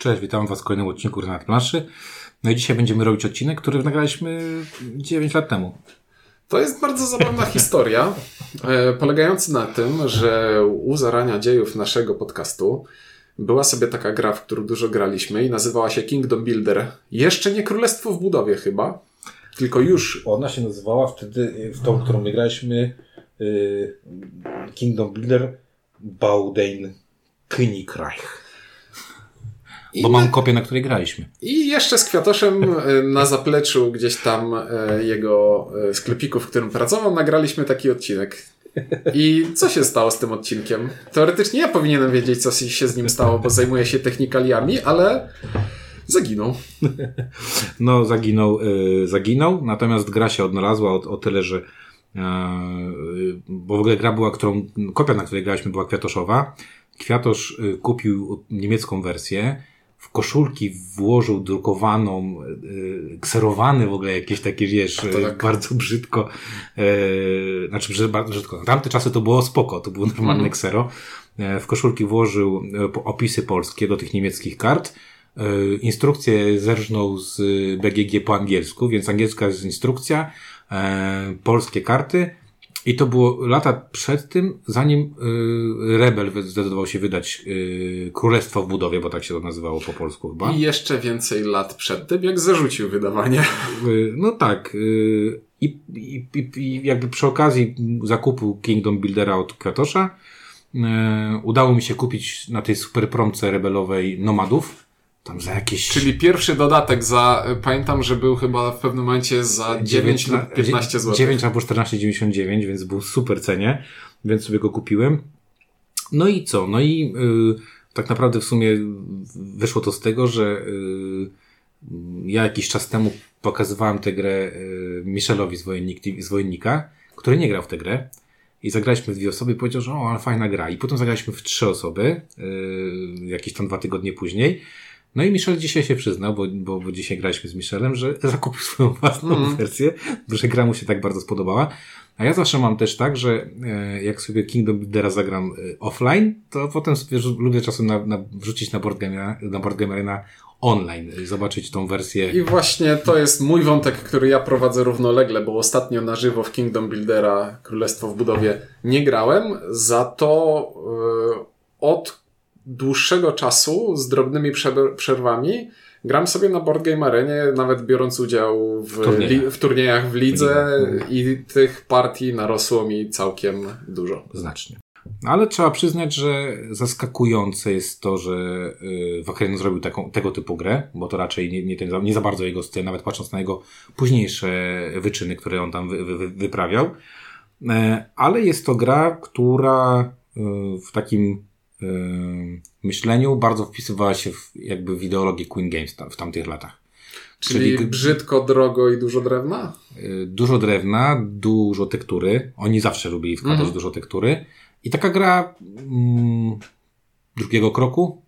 Cześć, witam Was w kolejnym odcinku na planszy. No i dzisiaj będziemy robić odcinek, który nagraliśmy 9 lat temu. To jest bardzo zabawna historia, e, polegająca na tym, że u zarania dziejów naszego podcastu była sobie taka gra, w którą dużo graliśmy i nazywała się Kingdom Builder. Jeszcze nie Królestwo w budowie chyba, tylko już. Ona się nazywała wtedy, w tą, którą my graliśmy, y, Kingdom Builder Baudein Königreich. Bo mam kopię, na której graliśmy. I jeszcze z Kwiatoszem e, na zapleczu gdzieś tam e, jego e, sklepiku, w którym pracował, nagraliśmy taki odcinek. I co się stało z tym odcinkiem? Teoretycznie ja powinienem wiedzieć, co się z nim stało, bo zajmuję się technikaliami, ale zaginął. No, zaginął, zaginął, natomiast gra się odnalazła o, o tyle, że bo w ogóle gra była, którą, kopia, na której graliśmy, była kwiatoszowa. Kwiatosz kupił niemiecką wersję, w koszulki włożył drukowaną, yy, kserowany w ogóle jakieś takie, wiesz, tak. bardzo brzydko, yy, znaczy bardzo brzydko. Na tamte czasy to było spoko, to było normalne mm. ksero. w koszulki włożył opisy polskie do tych niemieckich kart. Instrukcję zerżnął z BGG po angielsku, więc angielska jest instrukcja, polskie karty i to było lata przed tym, zanim y, Rebel zdecydował się wydać y, Królestwo w budowie, bo tak się to nazywało po polsku chyba. I jeszcze więcej lat przed tym, jak zarzucił wydawanie. Y, no tak. Y, i, i, I jakby przy okazji zakupu Kingdom Buildera od Kwiatosza y, udało mi się kupić na tej super promce rebelowej Nomadów tam za jakieś... Czyli pierwszy dodatek za, pamiętam, że był chyba w pewnym momencie za 9 lub 15 zł. 9 albo 14,99, więc był super cenie, więc sobie go kupiłem. No i co? No i yy, tak naprawdę w sumie wyszło to z tego, że yy, ja jakiś czas temu pokazywałem tę grę yy, Michelowi z, Wojennik, z Wojennika, który nie grał w tę grę. I zagraliśmy w dwie osoby i powiedział, że o, ale fajna gra. I potem zagraliśmy w trzy osoby, yy, jakieś tam dwa tygodnie później. No i Michel dzisiaj się przyznał, bo, bo, bo dzisiaj graliśmy z Michelem, że zakupił swoją własną mm. wersję, że gra mu się tak bardzo spodobała. A ja zawsze mam też tak, że e, jak sobie Kingdom Buildera zagram e, offline, to potem sobie lubię czasem na, na, wrzucić na boardgamera, na boardgamera online, zobaczyć tą wersję. I właśnie to jest mój wątek, który ja prowadzę równolegle, bo ostatnio na żywo w Kingdom Buildera Królestwo w budowie nie grałem, za to yy, od dłuższego czasu z drobnymi przerwami gram sobie na Board Game Arenie, nawet biorąc udział w, turniejach, w, turniejach w lidze i tych partii narosło mi całkiem dużo. Znacznie. Ale trzeba przyznać, że zaskakujące jest to, że y, Wakreno zrobił taką, tego typu grę, bo to raczej nie, nie, ten, nie za bardzo jego styl, nawet patrząc na jego późniejsze wyczyny, które on tam wy, wy, wyprawiał. E, ale jest to gra, która y, w takim myśleniu bardzo wpisywała się w, jakby w ideologię Queen Games w tamtych latach. Czyli, Czyli brzydko, drogo i dużo drewna? Y, dużo drewna, dużo tektury. Oni zawsze lubili wkładać mhm. dużo tektury. I taka gra mm, drugiego kroku?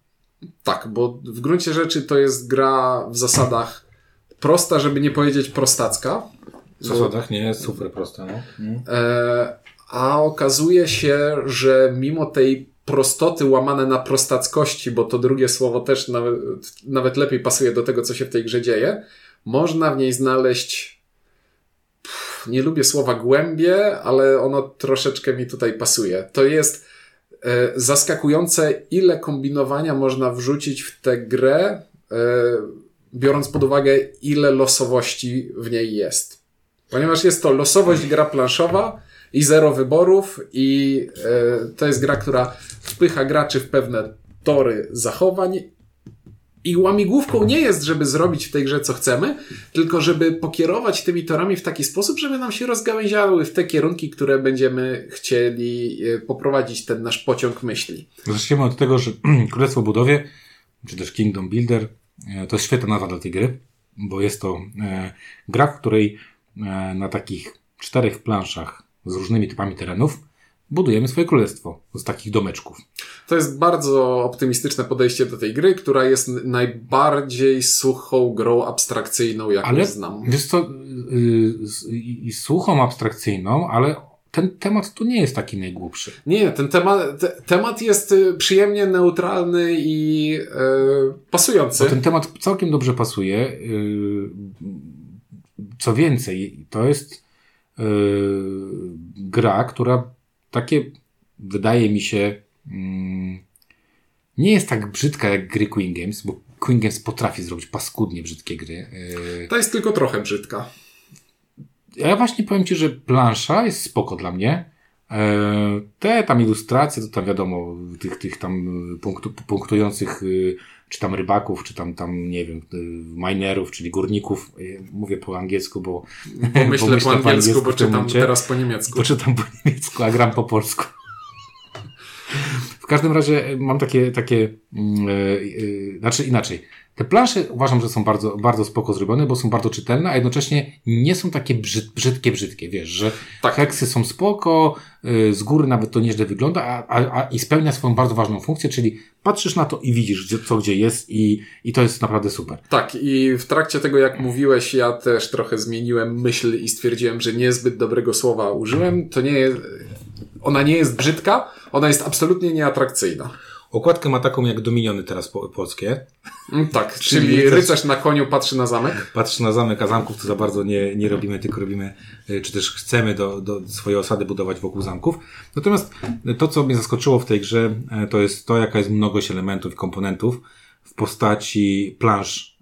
Tak, bo w gruncie rzeczy to jest gra w zasadach prosta, żeby nie powiedzieć prostacka. W zasadach nie, jest super prosta. No. Mm. E, a okazuje się, że mimo tej prostoty łamane na prostackości, bo to drugie słowo też nawet, nawet lepiej pasuje do tego, co się w tej grze dzieje, można w niej znaleźć pff, nie lubię słowa głębie, ale ono troszeczkę mi tutaj pasuje. To jest e, zaskakujące, ile kombinowania można wrzucić w tę grę, e, biorąc pod uwagę, ile losowości w niej jest. Ponieważ jest to losowość gra planszowa, i zero wyborów i e, to jest gra, która wpycha graczy w pewne tory zachowań i łamigłówką nie jest, żeby zrobić w tej grze co chcemy, tylko żeby pokierować tymi torami w taki sposób, żeby nam się rozgałęziały w te kierunki, które będziemy chcieli e, poprowadzić ten nasz pociąg myśli. Zacznijmy od tego, że Królestwo Budowie, czy też Kingdom Builder, e, to jest świetna nazwa dla tej gry, bo jest to gra, w której na takich czterech planszach z różnymi typami terenów, budujemy swoje królestwo z takich domeczków. To jest bardzo optymistyczne podejście do tej gry, która jest najbardziej suchą grą abstrakcyjną, jaką ale, znam. Wiesz co, yy, yy, suchą abstrakcyjną, ale ten temat tu nie jest taki najgłupszy. Nie, ten temat, te, temat jest y, przyjemnie neutralny i e, pasujący. Bo ten temat całkiem dobrze pasuje. Yy, co więcej, to jest yy, gra, która takie wydaje mi się yy, nie jest tak brzydka jak gry Queen Games, bo Queen Games potrafi zrobić paskudnie brzydkie gry. Yy, To jest tylko trochę brzydka. ja właśnie powiem Ci, że plansza jest spoko dla mnie. E, Te tam ilustracje, to tam wiadomo, tych, tych tam punktu, punktujących, y, czy tam rybaków, czy tam, tam nie wiem, y, minerów, czyli górników. Y, Mówię po angielsku, bo, Bo myślę po angielsku, bo w tym czytam momencie. teraz po niemiecku. Bo czytam po niemiecku, a gram po polsku. W każdym razie mam takie, takie e, e, znaczy inaczej. Te plansze uważam, że są bardzo, bardzo spoko zrobione, bo są bardzo czytelne, a jednocześnie nie są takie brzyd, brzydkie, brzydkie, wiesz, że Tak. heksy są spoko, y, z góry nawet to nieźle wygląda, a, a, a i spełnia swoją bardzo ważną funkcję, czyli patrzysz na to i widzisz, gdzie, co gdzie jest i, i to jest naprawdę super. Tak, i w trakcie tego, jak mówiłeś, ja też trochę zmieniłem myśl i stwierdziłem, że niezbyt dobrego słowa użyłem. To nie jest. Ona nie jest brzydka, ona jest absolutnie nieatrakcyjna. Okładkę ma taką jak Dominiony teraz po, polskie. Mm, Tak, Czyli czyli, rycerz- rycerz na koniu patrzy na zamek. Patrzy na zamek, a zamków to za bardzo nie, nie robimy, tylko robimy, y, czy też chcemy do, do swojej osady budować wokół zamków. Natomiast to, co mnie zaskoczyło w tej grze, e, to jest to, jaka jest mnogość elementów i komponentów w postaci plansz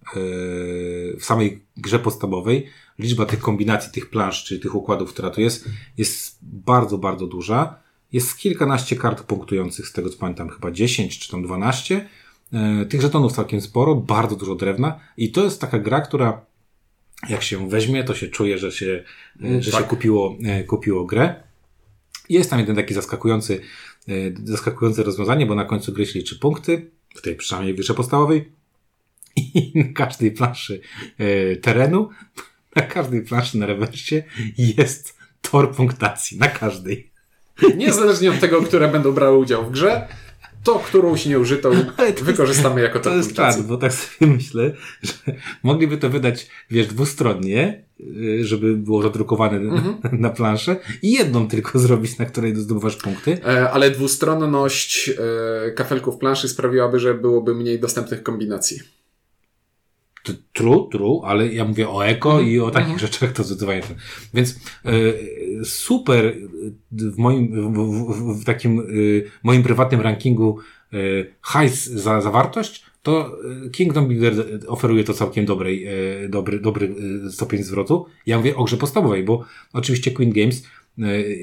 w samej grze podstawowej. Liczba tych kombinacji, tych plansz, czyli tych układów, która tu jest, jest bardzo, bardzo duża. Jest kilkanaście kart punktujących, z tego co pamiętam, chyba 10 czy tam 12. E, Tych żetonów całkiem sporo, bardzo dużo drewna i to jest taka gra, która jak się weźmie, to się czuje, że się, e, że tak. się kupiło, e, kupiło grę. Jest tam jeden taki zaskakujący, zaskakujące rozwiązanie, bo na końcu gry się liczy punkty, w tej przynajmniej w grze podstawowej i na każdej planszy terenu, na każdej planszy na rewersie jest tor punktacji, na każdej. Niezależnie od tego, które będą brały udział w grze, to, którą się nie użytą, wykorzystamy jako To jest czad, bo tak sobie myślę, że mogliby to wydać, wiesz, dwustronnie, y, żeby było zadrukowane na, na planszę i jedną tylko zrobić, na której zdobywasz punkty. E, Ale dwustronność e, kafelków planszy sprawiłaby, że byłoby mniej dostępnych kombinacji. True, true, ale ja mówię o eko i o takich rzeczach, to zdecydowanie. to. Więc e, super y, w moim, w, w, w takim y, moim prywatnym rankingu e, hajs za zawartość, to e, Kingdom Builder oferuje to całkiem dobrej, e, dobry, dobry e, stopień zwrotu. Ja mówię o grze podstawowej, bo oczywiście Queen Games e,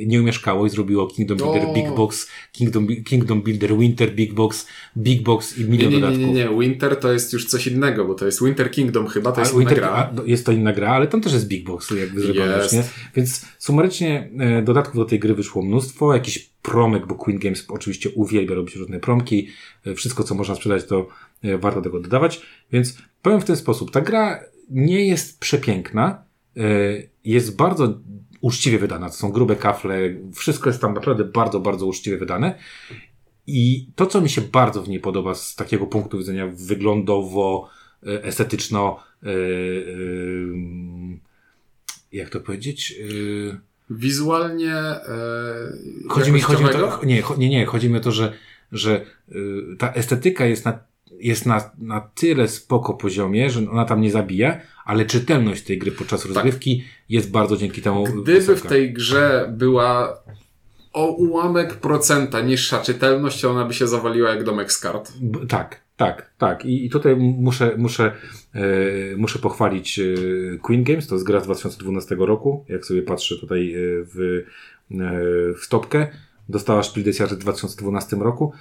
nie umieszkało i zrobiło Kingdom Builder O. Big Box, Kingdom, Kingdom Builder Winter Big Box, Big Box i Nie, milion nie, nie, dodatków. nie, nie. Winter to jest już coś innego, bo to jest Winter Kingdom chyba, to jest A, inna Winter, gra. a, no, jest to inna gra, ale tam też jest Big Box jakby zrobione nie? Więc sumarycznie e, dodatków do tej gry wyszło mnóstwo, jakiś promek, bo Queen Games oczywiście uwielbia robić różne promki, e, wszystko co można sprzedać to e, warto tego dodawać, więc powiem w ten sposób, ta gra nie jest przepiękna, e, jest bardzo uczciwie wydana, to są grube kafle, wszystko jest tam naprawdę bardzo, bardzo uczciwie wydane. I to, co mi się bardzo w niej podoba z takiego punktu widzenia wyglądowo, e, estetyczno, e, e, jak to powiedzieć? E, Wizualnie Chodzi mi, chodzi mi o to, nie, nie, nie, chodzi mi o to, że, że ta estetyka jest na, jest na, na tyle spoko poziomie, że ona tam nie zabija, ale czytelność tej gry podczas rozgrywki jest bardzo dzięki temu Tak. Gdyby w wysoka. tej grze była o ułamek procenta niższa czytelność, to ona by się zawaliła jak domek z kart. B- Tak, tak, tak. I, i tutaj muszę, muszę, e, muszę pochwalić e, Queen Games, to jest gra z 2012 roku, jak sobie patrzę tutaj e, w, w stopkę. Dostała Spiel des Jahres w 2012 roku.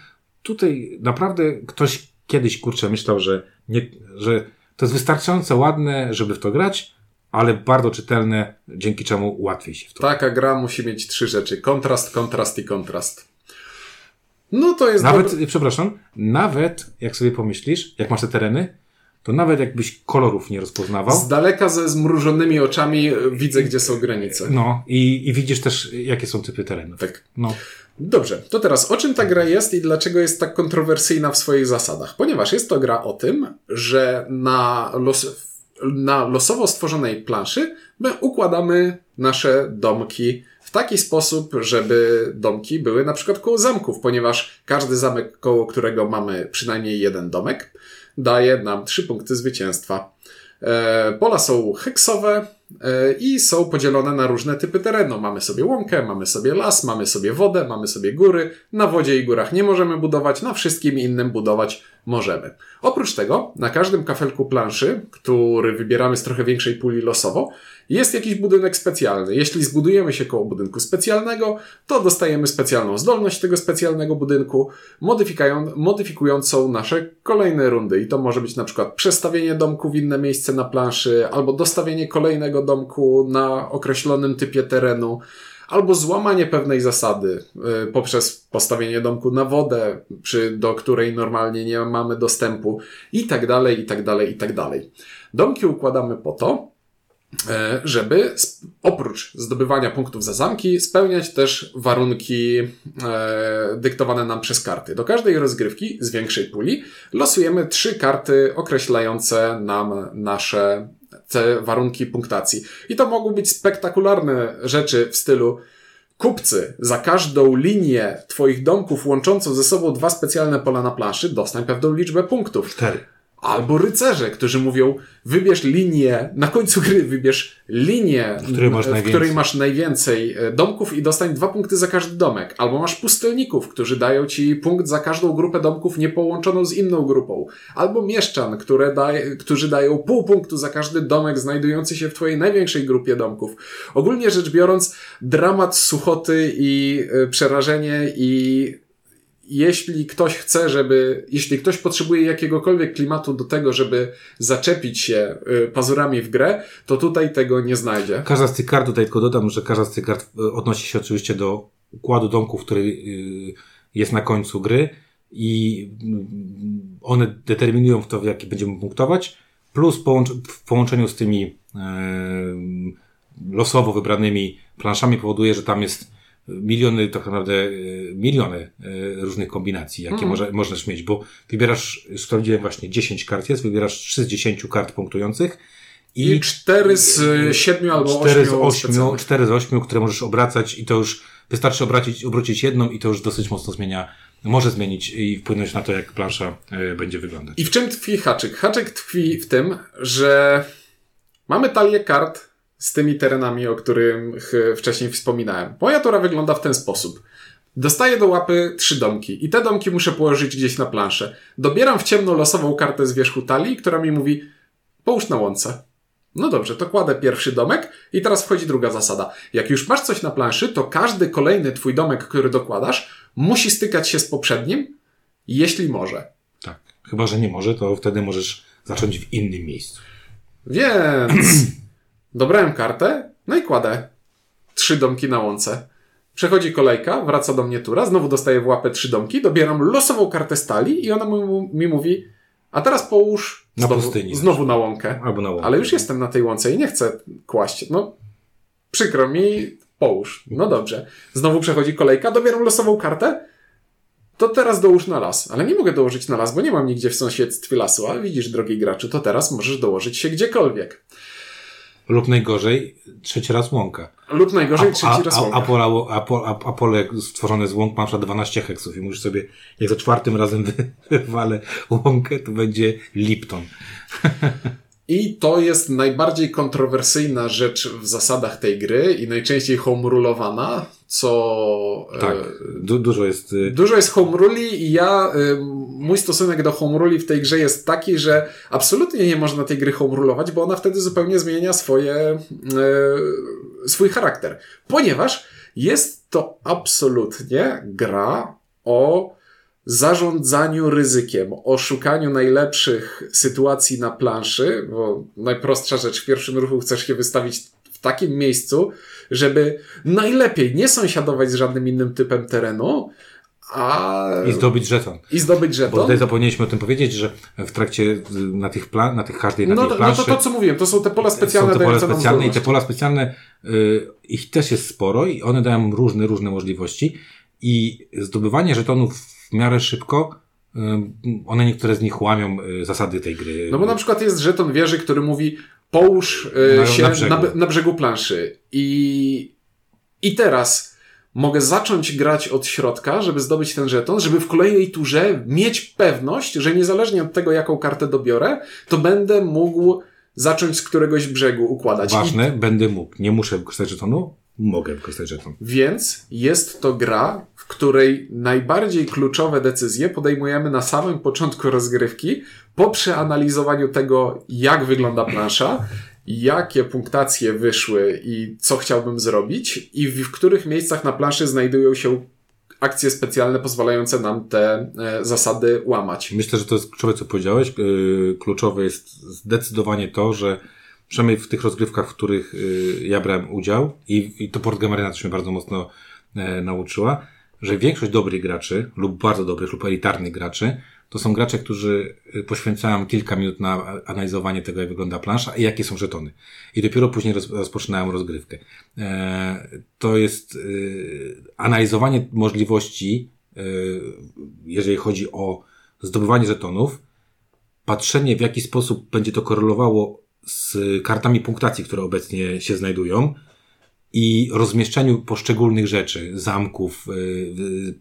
Tutaj naprawdę ktoś kiedyś, kurczę, myślał, że, nie, że to jest wystarczająco ładne, żeby w to grać, ale bardzo czytelne, dzięki czemu łatwiej się w to Taka gra musi mieć trzy rzeczy. Kontrast, kontrast i kontrast. No to jest Nawet, dobry- przepraszam, nawet jak sobie pomyślisz, jak masz te tereny, to nawet jakbyś kolorów nie rozpoznawał, Z daleka ze zmrużonymi oczami widzę, gdzie są granice. no i, i widzisz też, jakie są typy terenów. Tak. No, Dobrze, to teraz o czym ta gra jest i dlaczego jest tak kontrowersyjna w swoich zasadach? Ponieważ jest to gra o tym, że na, los, na losowo stworzonej planszy my układamy nasze domki w taki sposób, żeby domki były na przykład koło zamków, ponieważ każdy zamek, koło którego mamy przynajmniej jeden domek, daje nam trzy punkty zwycięstwa. E, pola są heksowe e, i są podzielone na różne typy terenu. Mamy sobie łąkę, mamy sobie las, mamy sobie wodę, mamy sobie góry. Na wodzie i górach nie możemy budować, na wszystkim innym budować możemy. Oprócz tego, na każdym kafelku planszy, który wybieramy z trochę większej puli losowo, jest jakiś budynek specjalny. Jeśli zbudujemy się koło budynku specjalnego, to dostajemy specjalną zdolność tego specjalnego budynku, modyfikującą nasze kolejne rundy. I to może być na przykład przestawienie domku w inne miejsce na planszy, albo dostawienie kolejnego domku na określonym typie terenu albo złamanie pewnej zasady y, poprzez postawienie domku na wodę, przy, do której normalnie nie mamy dostępu i tak dalej, i tak dalej, i tak dalej. Domki układamy po to, żeby oprócz zdobywania punktów za zamki spełniać też warunki e, dyktowane nam przez karty. Do każdej rozgrywki z większej puli losujemy trzy karty określające nam nasze te warunki punktacji. I to mogą być spektakularne rzeczy w stylu kupcy, za każdą linię twoich domków łączącą ze sobą dwa specjalne pola na planszy dostań pewną liczbę punktów. Cztery. Albo rycerze, którzy mówią, wybierz linię, na końcu gry wybierz linię, w której masz, w której masz najwięcej e, domków i dostań dwa punkty za każdy domek. Albo masz pustelników, którzy dają ci punkt za każdą grupę domków niepołączoną z inną grupą. Albo mieszczan, które daj, którzy dają pół punktu za każdy domek znajdujący się w twojej największej grupie domków. Ogólnie rzecz biorąc, dramat suchoty i e, przerażenie i jeśli ktoś chce, żeby, jeśli ktoś potrzebuje jakiegokolwiek klimatu do tego, żeby zaczepić się y, pazurami w grę, to tutaj tego nie znajdzie. Każda z tych kart, tutaj tylko dodam, że każda z tych kart y, odnosi się oczywiście do układu domków, który y, jest na końcu gry i one determinują to, w jaki będziemy punktować, plus w połączeniu z tymi losowo wybranymi planszami powoduje, że tam jest miliony, tak naprawdę e, miliony e, różnych kombinacji, jakie mm. może, możesz mieć, bo wybierasz, sprawdziłem właśnie 10 kart jest, wybierasz 3 z 10 kart punktujących i, I 4 z 7 albo 4 8 z 8, 4 z 8, które możesz obracać i to już wystarczy obracić, obrócić jedną i to już dosyć mocno zmienia, może zmienić i wpłynąć na to, jak plansza e, będzie wyglądać. I w czym tkwi haczyk? Haczyk tkwi w tym, że mamy talię kart, z tymi terenami, o których wcześniej wspominałem. Moja tura wygląda w ten sposób. Dostaję do łapy trzy domki i te domki muszę położyć gdzieś na planszę. Dobieram w ciemno losową kartę z wierzchu talii, która mi mówi połóż na łące. No dobrze, to kładę pierwszy domek i teraz wchodzi druga zasada. Jak już masz coś na planszy, to każdy kolejny twój domek, który dokładasz, musi stykać się z poprzednim, jeśli może. Tak. Chyba, że nie może, to wtedy możesz zacząć w innym miejscu. Więc Dobrałem kartę, no i kładę trzy domki na łące. Przechodzi kolejka, wraca do mnie tura, znowu dostaję w łapę trzy domki, dobieram losową kartę stali i ona mi mówi, a teraz połóż na znowu, pustyni. znowu na łąkę. Albo na łąkę. Ale już jestem na tej łące i nie chcę kłaść. No, przykro mi, połóż. No dobrze. Znowu przechodzi kolejka, dobieram losową kartę, to teraz dołóż na las. Ale nie mogę dołożyć na las, bo nie mam nigdzie w sąsiedztwie lasu. Ale widzisz, drogi graczu, to teraz możesz dołożyć się gdziekolwiek. Lub najgorzej, trzeci raz łąka. Lub najgorzej, trzeci raz łąka. A, a, a, a, a pole stworzone z łąk ma na 12 heksów i musisz sobie, jak za czwartym razem wywalę łąkę, to będzie Lipton. I to jest najbardziej kontrowersyjna rzecz w zasadach tej gry i najczęściej home rulowana, co... E, tak, du dużo jest... Y, dużo jest home ruli i ja... Y, mój stosunek do home ruli w tej grze jest taki, że absolutnie nie można tej gry home rulować, bo ona wtedy zupełnie zmienia swoje... Y, swój charakter. Ponieważ jest to absolutnie gra o zarządzaniu ryzykiem, o szukaniu najlepszych sytuacji na planszy, bo najprostsza rzecz, w pierwszym ruchu chcesz się wystawić w takim miejscu, żeby najlepiej nie sąsiadować z żadnym innym typem terenu, a... I zdobyć żeton. I zdobyć żeton. Bo tutaj zapomnieliśmy o tym powiedzieć, że w trakcie, na tych, plan, na tych każdej, na no, tej planszy... No to to, co mówiłem, to są te pola specjalne. Są te pola specjalne i te pola specjalne, y, ich też jest sporo i one dają różne, różne możliwości i zdobywanie żetonów w miarę szybko. One niektóre z nich łamią y, zasady tej gry. No bo na przykład jest żeton wieży, który mówi połóż y, na, się na brzegu. Na, na brzegu planszy i I teraz mogę zacząć grać od środka, żeby zdobyć ten żeton, żeby w kolejnej turze mieć pewność, że niezależnie od tego, jaką kartę dobiorę, to będę mógł zacząć z któregoś brzegu układać. Ważne, I... będę mógł. Nie muszę wykorzystać żetonu, mogę wykorzystać żeton. Więc jest to gra, w której najbardziej kluczowe decyzje podejmujemy na samym początku rozgrywki, po przeanalizowaniu tego, jak wygląda plansza, jakie punktacje wyszły i co chciałbym zrobić, i w których miejscach na planszy znajdują się akcje specjalne pozwalające nam te e, zasady łamać. Myślę, że to jest kluczowe, co powiedziałeś. E, kluczowe jest zdecydowanie to, że przynajmniej w tych rozgrywkach, w których e, ja brałem udział i, i to Port Gamarina też mnie bardzo mocno nauczyła, że większość dobrych graczy lub bardzo dobrych lub elitarnych graczy to są gracze, którzy y, poświęcają kilka minut na analizowanie tego, jak wygląda plansza i jakie są żetony. I dopiero później roz, rozpoczynają rozgrywkę. E, to jest y, analizowanie możliwości, y, jeżeli chodzi o zdobywanie żetonów, patrzenie w jaki sposób będzie to korelowało z kartami punktacji, które obecnie się znajdują i rozmieszczeniu poszczególnych rzeczy, zamków,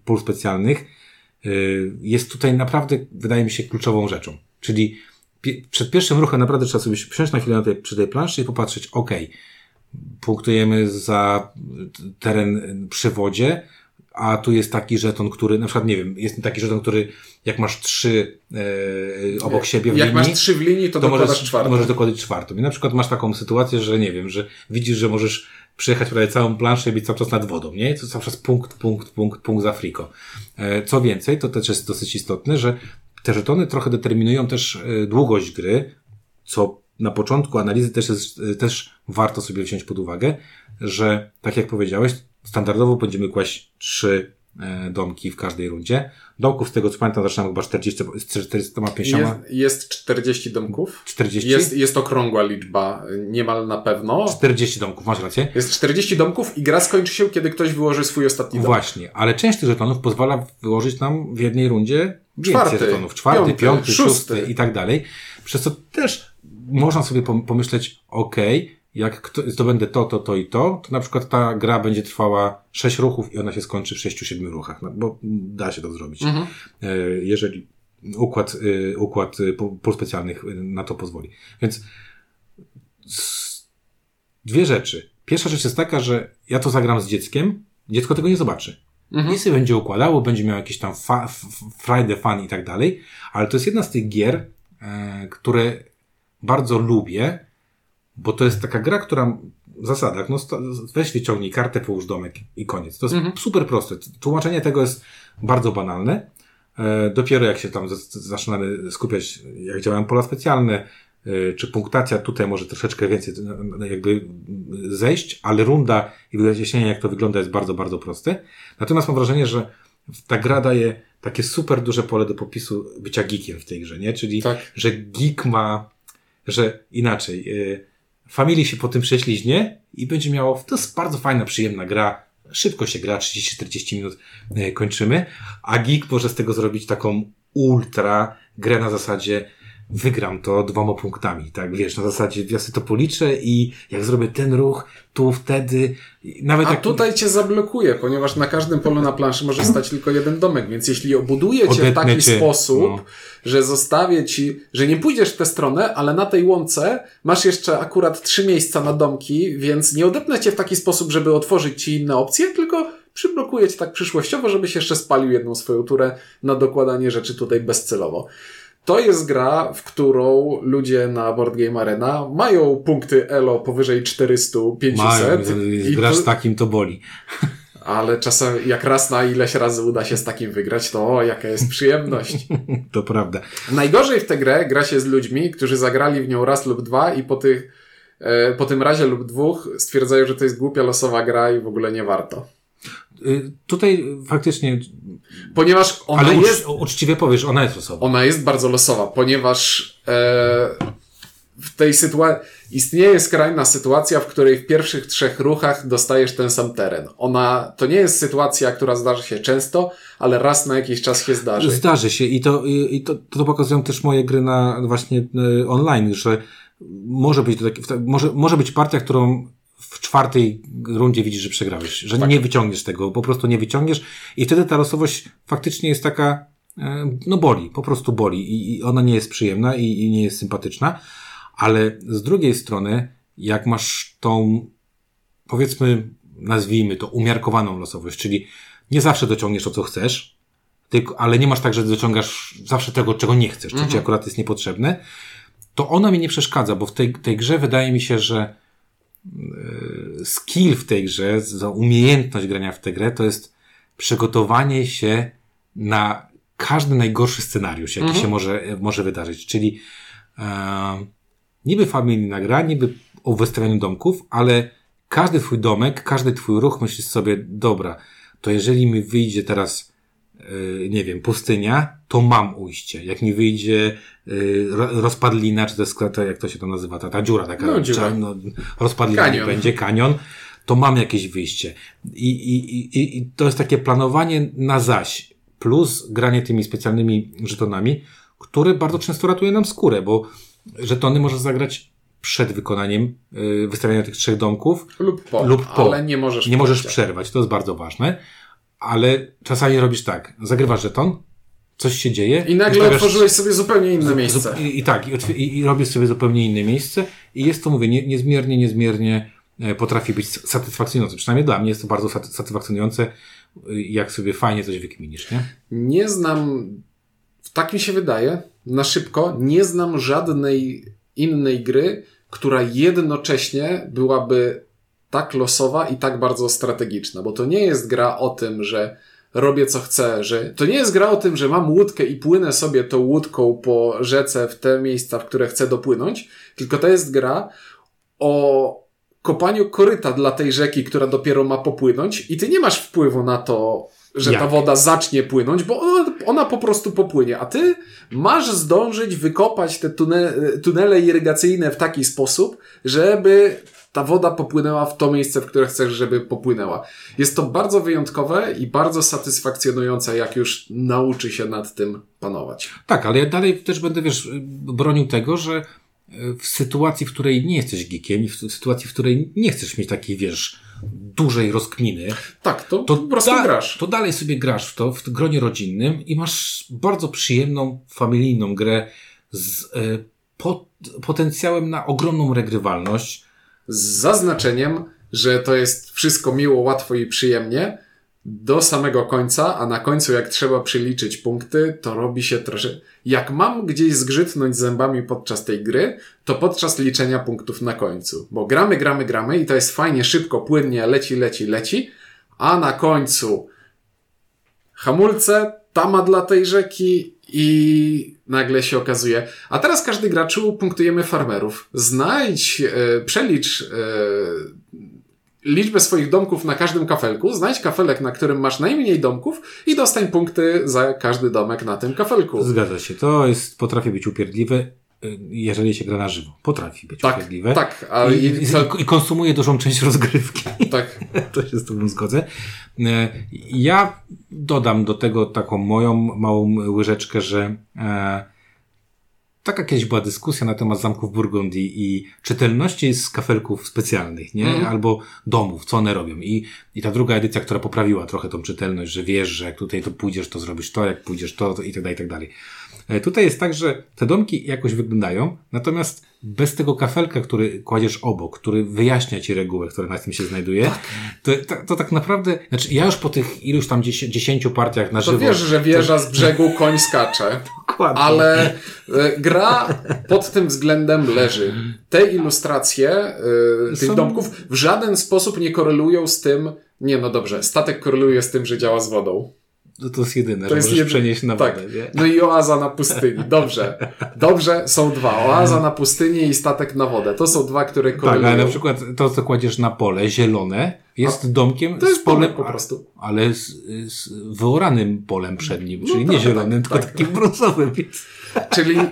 pól specjalnych, Y, jest tutaj naprawdę, wydaje mi się, kluczową rzeczą. Czyli przed pierwszym ruchem naprawdę trzeba sobie wsiąść na chwilę na tej, przy tej planszy i popatrzeć, ok, punktujemy za teren przy wodzie, a tu jest taki żeton, który, na przykład, nie wiem, jest taki żeton, który jak masz trzy e, obok siebie w jak linii. Jak masz trzy w linii, to, to możesz, czwartą. Możesz dokładać czwartą. I na przykład masz taką sytuację, że nie wiem, że widzisz, że możesz przyjechać prawie całą planszę i być cały czas nad wodą, nie? To cały czas punkt, punkt, punkt, punkt za friko. E, co więcej, to też jest dosyć istotne, że te żetony trochę determinują też e, długość gry, co na początku analizy też jest, e, też warto sobie wziąć pod uwagę, że tak jak powiedziałeś, standardowo będziemy kłaść trzy E, domki w każdej rundzie. Domków, z tego co pamiętam, zaczynamy chyba 40, z 450. Jest, jest 40 domków. 40? Jest, jest okrągła liczba, niemal na pewno. 40 domków, masz rację. Jest 40 domków i gra skończy się, kiedy ktoś wyłoży swój ostatni dom. Właśnie, ale część tych żetonów pozwala wyłożyć nam w jednej rundzie więcej czwarty, żetonów. Czwarty, piąty, piąty szósty. szósty i tak dalej. Przez co też można sobie pomyśleć, okej, okay, jak kto, zdobędę to, to, to i to, to na przykład ta gra będzie trwała 6 ruchów i ona się skończy w 6-7 ruchach, no, bo da się to zrobić. Mhm. E, jeżeli układ, e, układ e, pól specjalnych na to pozwoli. Więc dwie rzeczy. Pierwsza rzecz jest taka, że ja to zagram z dzieckiem, dziecko tego nie zobaczy. Mhm. I sobie będzie układało, będzie miał jakieś tam fa, Friday fun i tak dalej, ale to jest jedna z tych gier, e, które bardzo lubię, bo to jest taka gra, która w zasadach, no weź wyciągnij kartę, połóż domek i koniec. To jest mhm. super proste. Tłumaczenie tego jest bardzo banalne. E, dopiero jak się tam zaczynamy skupiać, jak działają pola specjalne, e, czy punktacja, tutaj może troszeczkę więcej jakby zejść, ale runda i wyjaśnienie, jak to wygląda, jest bardzo, bardzo proste. Natomiast mam wrażenie, że ta gra daje takie super duże pole do popisu bycia geekiem w tej grze, nie? Czyli, tak. że geek ma, że inaczej, Familii się po tym prześliźnie i będzie miało, to jest bardzo fajna, przyjemna gra. Szybko się gra, 30-40 minut e, kończymy, a Geek może z tego zrobić taką ultra grę na zasadzie wygram to dwoma punktami, tak, wiesz, na zasadzie ja sobie to policzę i jak zrobię ten ruch, tu, wtedy, nawet A jak... tutaj cię zablokuje, ponieważ na każdym polu na planszy może stać tylko jeden domek, więc jeśli obuduję cię w taki cię. sposób, no. że zostawię ci, że nie pójdziesz w tę stronę, ale na tej łące masz jeszcze akurat trzy miejsca na domki, więc nie odepnę cię w taki sposób, żeby otworzyć ci inne opcje, tylko przyblokuję cię tak przyszłościowo, żebyś jeszcze spalił jedną swoją turę na dokładanie rzeczy tutaj bezcelowo. To jest gra, w którą ludzie na Board Game Arena mają punkty ELO powyżej 400, 500. Mają, i grasz to... takim to boli. Ale czasem, jak raz na ileś razy uda się z takim wygrać, to o, jaka jest przyjemność. to prawda. Najgorzej w tę grę gra się z ludźmi, którzy zagrali w nią raz lub dwa i po tych, e, po tym razie lub dwóch stwierdzają, że to jest głupia losowa gra i w ogóle nie warto. Y, tutaj faktycznie. Ponieważ ona ale jest. uczciwie powiesz, ona jest losowa. Ona jest bardzo losowa, ponieważ e, w tej sytuacji istnieje skrajna sytuacja, w której w pierwszych trzech ruchach dostajesz ten sam teren. Ona to nie jest sytuacja, która zdarzy się często, ale raz na jakiś czas się zdarzy. Zdarzy się i to, i, i to, to pokazują też moje gry na właśnie e, online, że może być, to taki, może, może być partia, którą w czwartej rundzie widzisz, że przegrałeś, że tak. nie wyciągniesz tego, po prostu nie wyciągniesz i wtedy ta losowość faktycznie jest taka, e, no boli, po prostu boli i, i ona nie jest przyjemna i, i nie jest sympatyczna, ale z drugiej strony, jak masz tą, powiedzmy, nazwijmy to umiarkowaną losowość, czyli nie zawsze dociągniesz to, co chcesz, tylko, ale nie masz tak, że dociągasz zawsze tego, czego nie chcesz, co mhm. ci akurat jest niepotrzebne, to ona mi nie przeszkadza, bo w tej, tej grze wydaje mi się, że skill w tej grze, za umiejętność grania w tę grę, to jest przygotowanie się na każdy najgorszy scenariusz, jaki mhm. się może, może wydarzyć. Czyli e, niby familijna gra, niby o wystawianiu domków, ale każdy twój domek, każdy twój ruch myślisz sobie, dobra, to jeżeli mi wyjdzie teraz, nie wiem, pustynia, to mam ujście. Jak mi wyjdzie yy, rozpadlina, czy to jest, to, jak to się to nazywa, ta, ta dziura taka, no, dziura. No, rozpadlina kanion. będzie, kanion, to mam jakieś wyjście. I, i, i, I to jest takie planowanie na zaś, plus granie tymi specjalnymi żetonami, które bardzo często ratuje nam skórę, bo żetony możesz zagrać przed wykonaniem yy, wystawiania tych trzech domków. Lub po, lub po. ale nie możesz Nie możesz przerwać, to jest bardzo ważne. Ale czasami robisz tak, zagrywasz żeton, coś się dzieje. I nagle wystawiasz... otworzyłeś sobie zupełnie inne miejsce. I, i tak, i, i, robisz sobie zupełnie inne miejsce i jest to, mówię, nie, niezmiernie, niezmiernie e, potrafi być satysfakcjonujące. Przynajmniej dla mnie jest to bardzo satysfakcjonujące, jak sobie fajnie coś wykminisz, nie? Nie znam, tak mi się wydaje, na szybko, nie znam żadnej innej gry, która jednocześnie byłaby tak losowa i tak bardzo strategiczna, bo to nie jest gra o tym, że robię co chcę, że to nie jest gra o tym, że mam łódkę i płynę sobie tą łódką po rzece w te miejsca, w które chcę dopłynąć, tylko to jest gra o kopaniu koryta dla tej rzeki, która dopiero ma popłynąć i ty nie masz wpływu na to, że Jak? ta woda zacznie płynąć, bo ona, ona, po prostu popłynie, a ty masz zdążyć wykopać te tunele, tunele irygacyjne w taki sposób, żeby ta woda popłynęła w to miejsce, w które chcesz, żeby popłynęła. Jest to bardzo wyjątkowe i bardzo satysfakcjonujące, jak już nauczy się nad tym panować. Tak, ale ja dalej też będę, wiesz, bronił tego, że w sytuacji, w której nie jesteś geekiem i w sytuacji, w której nie chcesz mieć takiej, wiesz, dużej rozkminy. Tak, to, to po prostu da, grasz. To dalej sobie grasz w to, w gronie rodzinnym i masz bardzo przyjemną, familijną grę z y, po, potencjałem na ogromną regrywalność. Z zaznaczeniem, że to jest wszystko miło, łatwo i przyjemnie, do samego końca, a na końcu jak trzeba przeliczyć punkty, to robi się troszkę... Jak mam gdzieś zgrzytnąć zębami podczas tej gry, to podczas liczenia punktów na końcu. Bo gramy, gramy, gramy i to jest fajnie, szybko, płynnie, leci, leci, leci, a na końcu hamulce, tama dla tej rzeki i nagle się okazuje. A teraz każdy graczu punktujemy farmerów. Znajdź, yy, przelicz yy, liczbę swoich domków na każdym kafelku, znajdź kafelek, na którym masz najmniej domków i dostań punkty za każdy domek na tym kafelku. Zgadza się. To jest, potrafi być upierdliwe, jeżeli się gra na żywo. Potrafi być tak, upierdliwe. Tak, ale I, i, i konsumuje dużą część rozgrywki. Tak. to się z tobą zgodzę. Y, ja dodam do tego taką moją małą łyżeczkę, że e, taka kiedyś była dyskusja na temat zamków Burgundii i czytelności z kafelków specjalnych, nie? Mm. Albo domów, co one robią. I, I ta druga edycja, która poprawiła trochę tą czytelność, że wiesz, że jak tutaj to pójdziesz, to zrobisz to, jak pójdziesz to, to i tak dalej, i tak dalej. E, tutaj jest tak, że te domki jakoś wyglądają, natomiast bez tego kafelka, który kładziesz obok, który wyjaśnia ci regułę, która na tym się znajduje, tak. To, to, to, tak naprawdę, znaczy ja już po tych iluś tam dziesięciu partiach na żywo... To wiesz, że wieża z brzegu koń skacze. Dokładnie. Ale e, gra pod tym względem leży. Te ilustracje e, tych Są... domków w żaden sposób nie korelują z tym, nie no dobrze, statek koreluje z tym, że działa z wodą. No to jest jedyne, to że jest możesz przenieść na tak. wodę. Nie? No i oaza na pustyni. Dobrze. Dobrze, są dwa. Oaza na pustyni i statek na wodę. To są dwa, które korelują. Tak, ale na przykład to, co kładziesz na pole, zielone, jest A, domkiem to jest z polem po prostu. Ale z, z wyoranym polem przed nim, no czyli no nie tak, zielonym, tak, tylko tak. takim brązowym. Czyli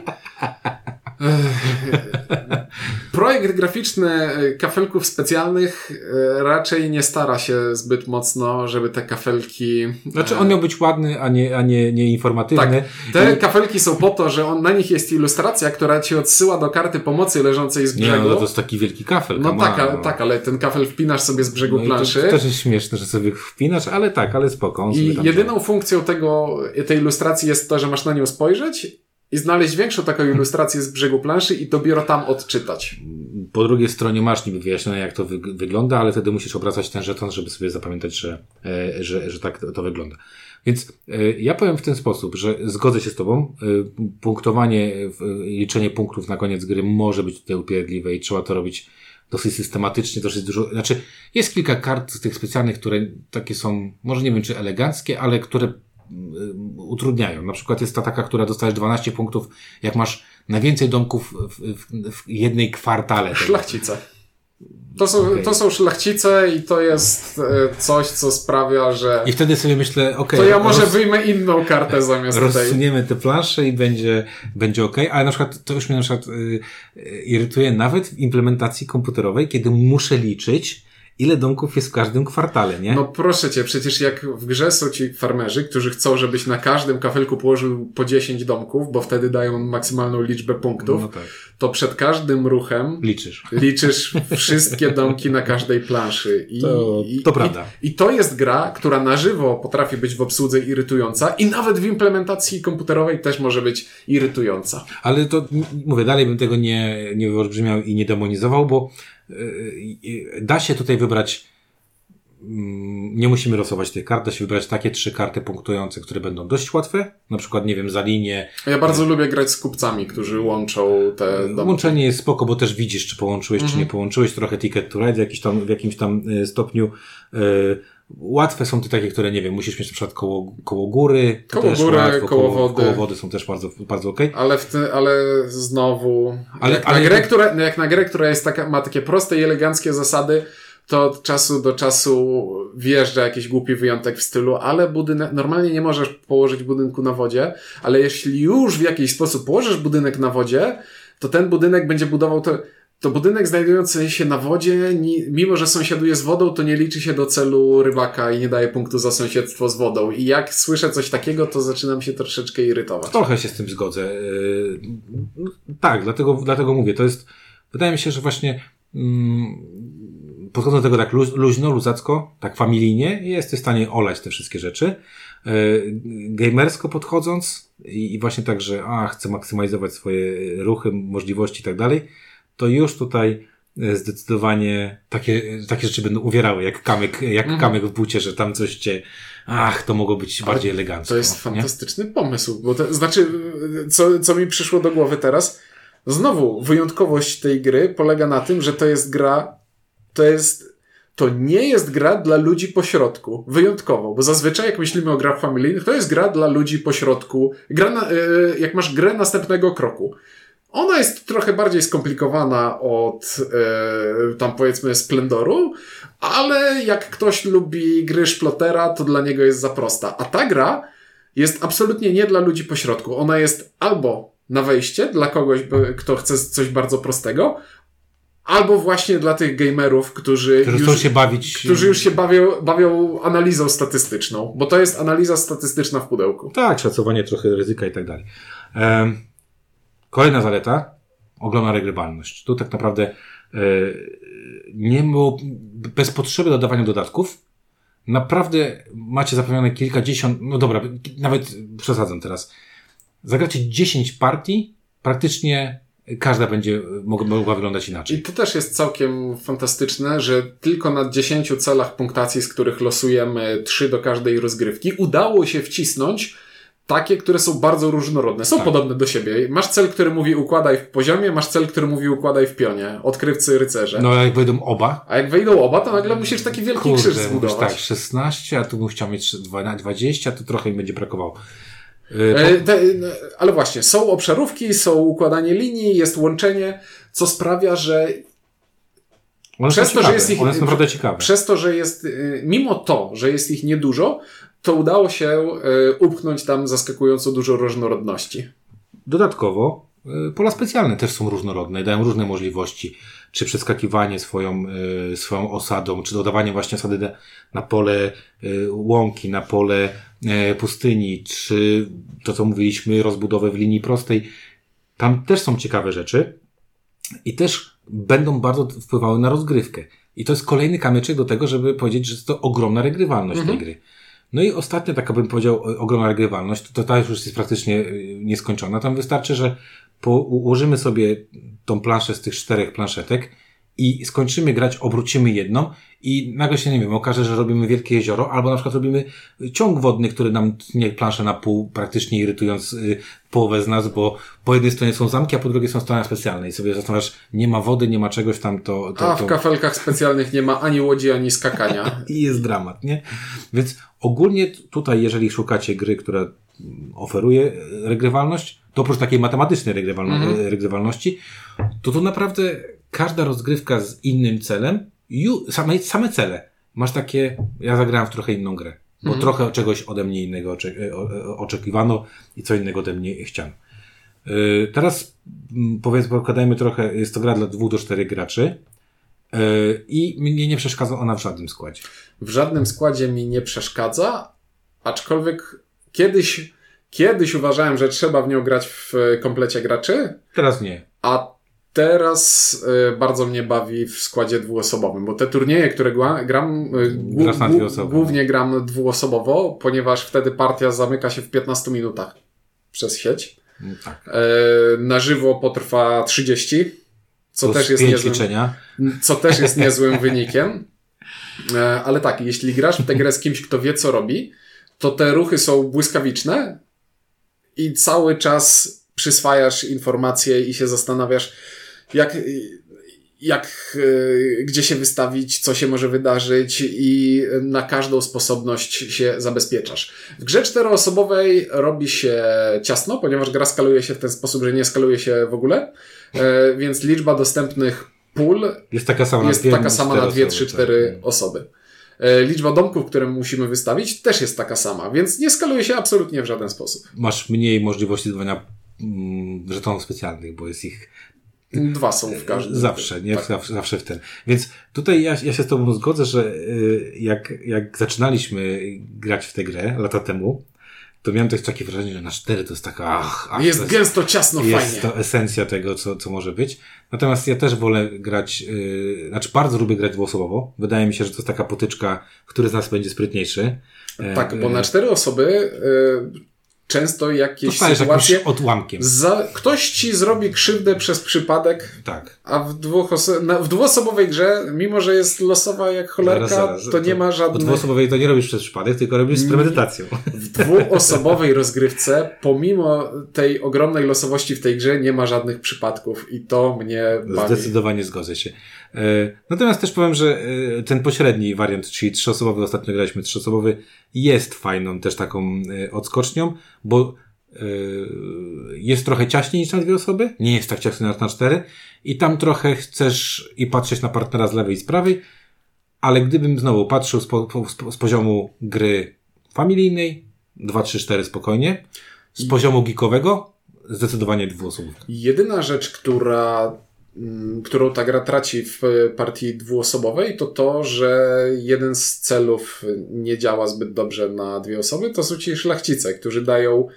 Projekt graficzny e, kafelków specjalnych e, raczej nie stara się zbyt mocno, żeby te kafelki... Znaczy on miał być ładny, a nie, a nie, nie informatywny. Tak. Te I... kafelki są po to, że on, na nich jest ilustracja, która ci odsyła do karty pomocy leżącej z brzegu. Nie, no to jest taki wielki kafel. No tak, no. tak, ale ten kafel wpinasz sobie z brzegu no planszy. To, to też jest śmieszne, że sobie wpinasz, ale tak, ale spoko. I jedyną funkcją tego, tej ilustracji jest to, że masz na nią spojrzeć i znaleźć większą taką ilustrację z brzegu planszy i dopiero tam odczytać. Po drugiej stronie masz niby wyjaśnione, jak to wy wygląda, ale wtedy musisz obracać ten żeton, żeby sobie zapamiętać, że, e, że, że tak to, to wygląda. Więc e, ja powiem w ten sposób, że zgodzę się z Tobą. E, punktowanie, liczenie punktów na koniec gry może być tutaj upierdliwe i trzeba to robić dosyć systematycznie, dosyć dużo, znaczy jest kilka kart tych specjalnych, które takie są, może nie wiem czy eleganckie, ale które utrudniają. Na przykład jest ta taka, która dostajesz 12 punktów, jak masz najwięcej domków w, w, w jednej kwartale. Szlachcice. To są, okay. to są szlachcice i to jest e, coś, co sprawia, że. I wtedy sobie myślę, okej. Okay, to ja może roz... wyjmę inną kartę zamiast tej. Rozsuniemy te plansze i będzie, będzie ok, ale na przykład to już mnie na przykład yy, irytuje nawet w implementacji komputerowej, kiedy muszę liczyć, ile domków jest w każdym kwartale, nie? No proszę cię, przecież jak w grze są ci farmerzy, którzy chcą, żebyś na każdym kafelku położył po 10 domków, bo wtedy dają maksymalną liczbę punktów, no tak. to przed każdym ruchem liczysz, liczysz wszystkie domki na każdej planszy. I, to, to i, prawda. I, I to jest gra, która na żywo potrafi być w obsłudze irytująca i nawet w implementacji komputerowej też może być irytująca. Ale to, mówię, dalej bym tego nie, nie wyolbrzymiał i nie demonizował, bo da się tutaj wybrać mm, nie musimy losować tych kart, da się wybrać takie trzy karty punktujące, które będą dość łatwe. Na przykład, nie wiem, za linię. Ja bardzo lubię grać z kupcami, którzy łączą te domki. Łączenie jest spoko, bo też widzisz, czy połączyłeś, czy nie mhm. połączyłeś. Trochę ticket to ride w, jakiś tam, w jakimś tam stopniu. Łatwe są te takie, które nie wiem, musisz mieć na przykład koło, koło góry. To koło góry, łatwo, koło, koło, wody. Koło wody są też bardzo, bardzo okej. Okay. Ale, w ty, ale znowu, ale, jak, ale na grę, która, jak na grę, która jest taka, ma takie proste i eleganckie zasady, to od czasu do czasu wjeżdża jakiś głupi wyjątek w stylu, ale budynek, normalnie nie możesz położyć budynku na wodzie, ale jeśli już w jakiś sposób położysz budynek na wodzie, to ten budynek będzie budował to, to budynek znajdujący się na wodzie, mimo że sąsiaduje z wodą, to nie liczy się do celu rybaka i nie daje punktu za sąsiedztwo z wodą. I jak słyszę coś takiego, to zaczynam się troszeczkę irytować. Trochę się z tym zgodzę. Yy, tak, dlatego, dlatego mówię, to jest, wydaje mi się, że właśnie mm, podchodzę do tego tak luźno, luzacko, tak familijnie i jesteś w stanie olać te wszystkie rzeczy. Yy, gamersko podchodząc i właśnie tak, że a, chcę maksymalizować swoje ruchy, możliwości i tak dalej, to już tutaj e, zdecydowanie takie, takie rzeczy będą uwierały, jak kamyk, jak mhm. kamyk w bucie, że tam coś cię, ach, to mogło być bardziej elegancko. To jest fantastyczny pomysł, bo to znaczy, co, co mi przyszło do głowy teraz, znowu wyjątkowość tej gry polega na tym, że to jest gra, to jest to nie jest gra dla ludzi pośrodku. Wyjątkowo, bo zazwyczaj jak myślimy o grach familijnych, to jest gra dla ludzi pośrodku. Gra na, e, jak masz grę następnego kroku. Ona jest trochę bardziej skomplikowana od e, tam powiedzmy Splendoru, ale jak ktoś lubi gry Szplotera, to dla niego jest za prosta. A ta gra jest absolutnie nie dla ludzi pośrodku. Ona jest albo na wejście dla kogoś, kto chce coś bardzo prostego, albo właśnie dla tych gamerów, którzy, którzy już, się bawić. Którzy już się bawią, bawią analizą statystyczną, bo to jest analiza statystyczna w pudełku. Tak, szacowanie trochę ryzyka i tak dalej. Um, Kolejna zaleta, ogromna regrywalność. Tu tak naprawdę yy, nie było, bez potrzeby dodawania dodatków, naprawdę macie zapewnione kilkadziesiąt, no dobra, nawet przesadzam teraz. Zagracie 10 partii, praktycznie każda będzie mogła wyglądać inaczej. I to też jest całkiem fantastyczne, że tylko na 10 celach punktacji, z których losujemy 3 do każdej rozgrywki, udało się wcisnąć takie, które są bardzo różnorodne. Są tak. podobne do siebie. Masz cel, który mówi układaj w poziomie, masz cel, który mówi układaj w pionie. Odkrywcy, rycerze. No a jak wejdą oba? A jak wejdą oba, to nagle musisz taki wielki Kurde, krzyż zbudować. tak, 16, a tu bym chciał mieć 20, to trochę mi będzie brakowało. Yy, e, te, ale właśnie, są obszarówki, są układanie linii, jest łączenie, co sprawia, że one przez to, że jest ich, one są naprawdę ciekawe. Przez to, że jest, y, mimo to, że jest ich niedużo, to udało się e, upchnąć tam zaskakująco dużo różnorodności. Dodatkowo Y, pola specjalne też są różnorodne, dają różne możliwości. Czy przeskakiwanie swoją, y, swoją osadą, czy dodawanie właśnie osady na pole łąki, na pole pustyni, czy to, co mówiliśmy, rozbudowę w linii prostej. Tam też są ciekawe rzeczy i też będą bardzo wpływały na rozgrywkę. I to jest kolejny kamyczek do tego, żeby powiedzieć, że to ogromna regrywalność mhm. tej gry. No i ostatnia taka bym powiedział ogromna regrywalność, to ta już jest praktycznie nieskończona. Tam wystarczy, że po, ułożymy sobie tą planszę z tych czterech planszetek i skończymy grać, obrócimy jedną i nagle się, nie wiem, okaże, że robimy wielkie jezioro, albo na przykład robimy ciąg wodny, który nam tnie planszę na pół, praktycznie irytując y, połowę z nas, bo po jednej stronie są zamki, a po drugiej są strony specjalne i sobie zastanawiasz, nie ma wody, nie ma czegoś tam, to... to a w to... kafelkach specjalnych nie ma ani łodzi, ani skakania. I jest dramat, nie? Więc ogólnie tutaj, jeżeli szukacie gry, która oferuje regrywalność, to oprócz takiej matematycznej regrywalno mhm. regrywalności, to tu naprawdę każda rozgrywka z innym celem, ju, same, same cele. Masz takie, ja zagrałem w trochę inną grę, bo mhm. trochę czegoś ode mnie innego e, oczekiwano i co innego ode mnie chciano. Teraz mm, powiedzmy, pokładajmy trochę, jest to gra dla dwóch do czterech graczy i mnie nie przeszkadza ona w żadnym składzie. W żadnym składzie mi nie przeszkadza, aczkolwiek kiedyś Kiedyś uważałem, że trzeba w nią grać w komplecie graczy. Teraz nie. A teraz y, bardzo mnie bawi w składzie dwuosobowym, bo te turnieje, które gram, y, głównie gram dwuosobowo, ponieważ wtedy partia zamyka się w 15 minutach przez sieć. Mm, tak. Y, na żywo potrwa 30, co Plus też jest niezłym, ćwiczenia. co też jest niezłym wynikiem. E, ale tak, jeśli grasz w tę grę z kimś, kto wie, co robi, to te ruchy są błyskawiczne, i cały czas przyswajasz informacje i się zastanawiasz, jak, jak, e, gdzie się wystawić, co się może wydarzyć i na każdą sposobność się zabezpieczasz. W grze czteroosobowej robi się ciasno, ponieważ gra skaluje się w ten sposób, że nie skaluje się w ogóle, e, więc liczba dostępnych pól jest taka sama jest na, taka sama na 2, 3, 4 osoby. E, liczba domków, które musimy wystawić, też jest taka sama, więc nie skaluje się absolutnie w żaden sposób. Masz mniej możliwości zdobywania mm, żetonów specjalnych, bo jest ich Dwa są w każdym. Zawsze, nie? Tak. Zawsze, zawsze w ten. Więc tutaj ja, ja się z Tobą zgodzę, że y, jak, jak zaczynaliśmy grać w tę grę lata temu, to miałem też takie wrażenie, że na cztery to jest taka, ach, ach Jest gęsto, ciasno, jest fajnie. Jest to esencja tego, co, co może być. Natomiast ja też wolę grać, yy, znaczy bardzo lubię grać dwuosobowo. Wydaje mi się, że to jest taka potyczka, który z nas będzie sprytniejszy. Tak, bo na cztery osoby yy, często jakieś sytuacje... odłamkiem. Za, ktoś ci zrobi krzywdę przez przypadek, tak. a w, dwóch na, w dwuosobowej grze, mimo że jest losowa jak cholerka, zaraz, zaraz. to nie ma żadnych... W dwuosobowej to nie robisz przez przypadek, tylko robisz z premedytacją. W dwuosobowej rozgrywce, pomimo tej ogromnej losowości w tej grze, nie ma żadnych przypadków i to mnie bawi. Zdecydowanie zgodzę się. E, natomiast też powiem, że e, ten pośredni wariant, czyli trzyosobowy, ostatnio graliśmy trzyosobowy, jest fajną też taką e, odskocznią, bo jest trochę ciaśniej niż na dwie osoby, nie jest tak ciasny jak na cztery i tam trochę chcesz i patrzeć na partnera z lewej i z prawej, ale gdybym znowu patrzył z, po, z poziomu gry familijnej, 2, 3, 4 spokojnie, z poziomu geekowego, zdecydowanie dwuosobówka. Jedyna rzecz, która którą ta gra traci w partii dwuosobowej, to to, że jeden z celów nie działa zbyt dobrze na dwie osoby, to są ci szlachcice, którzy dają,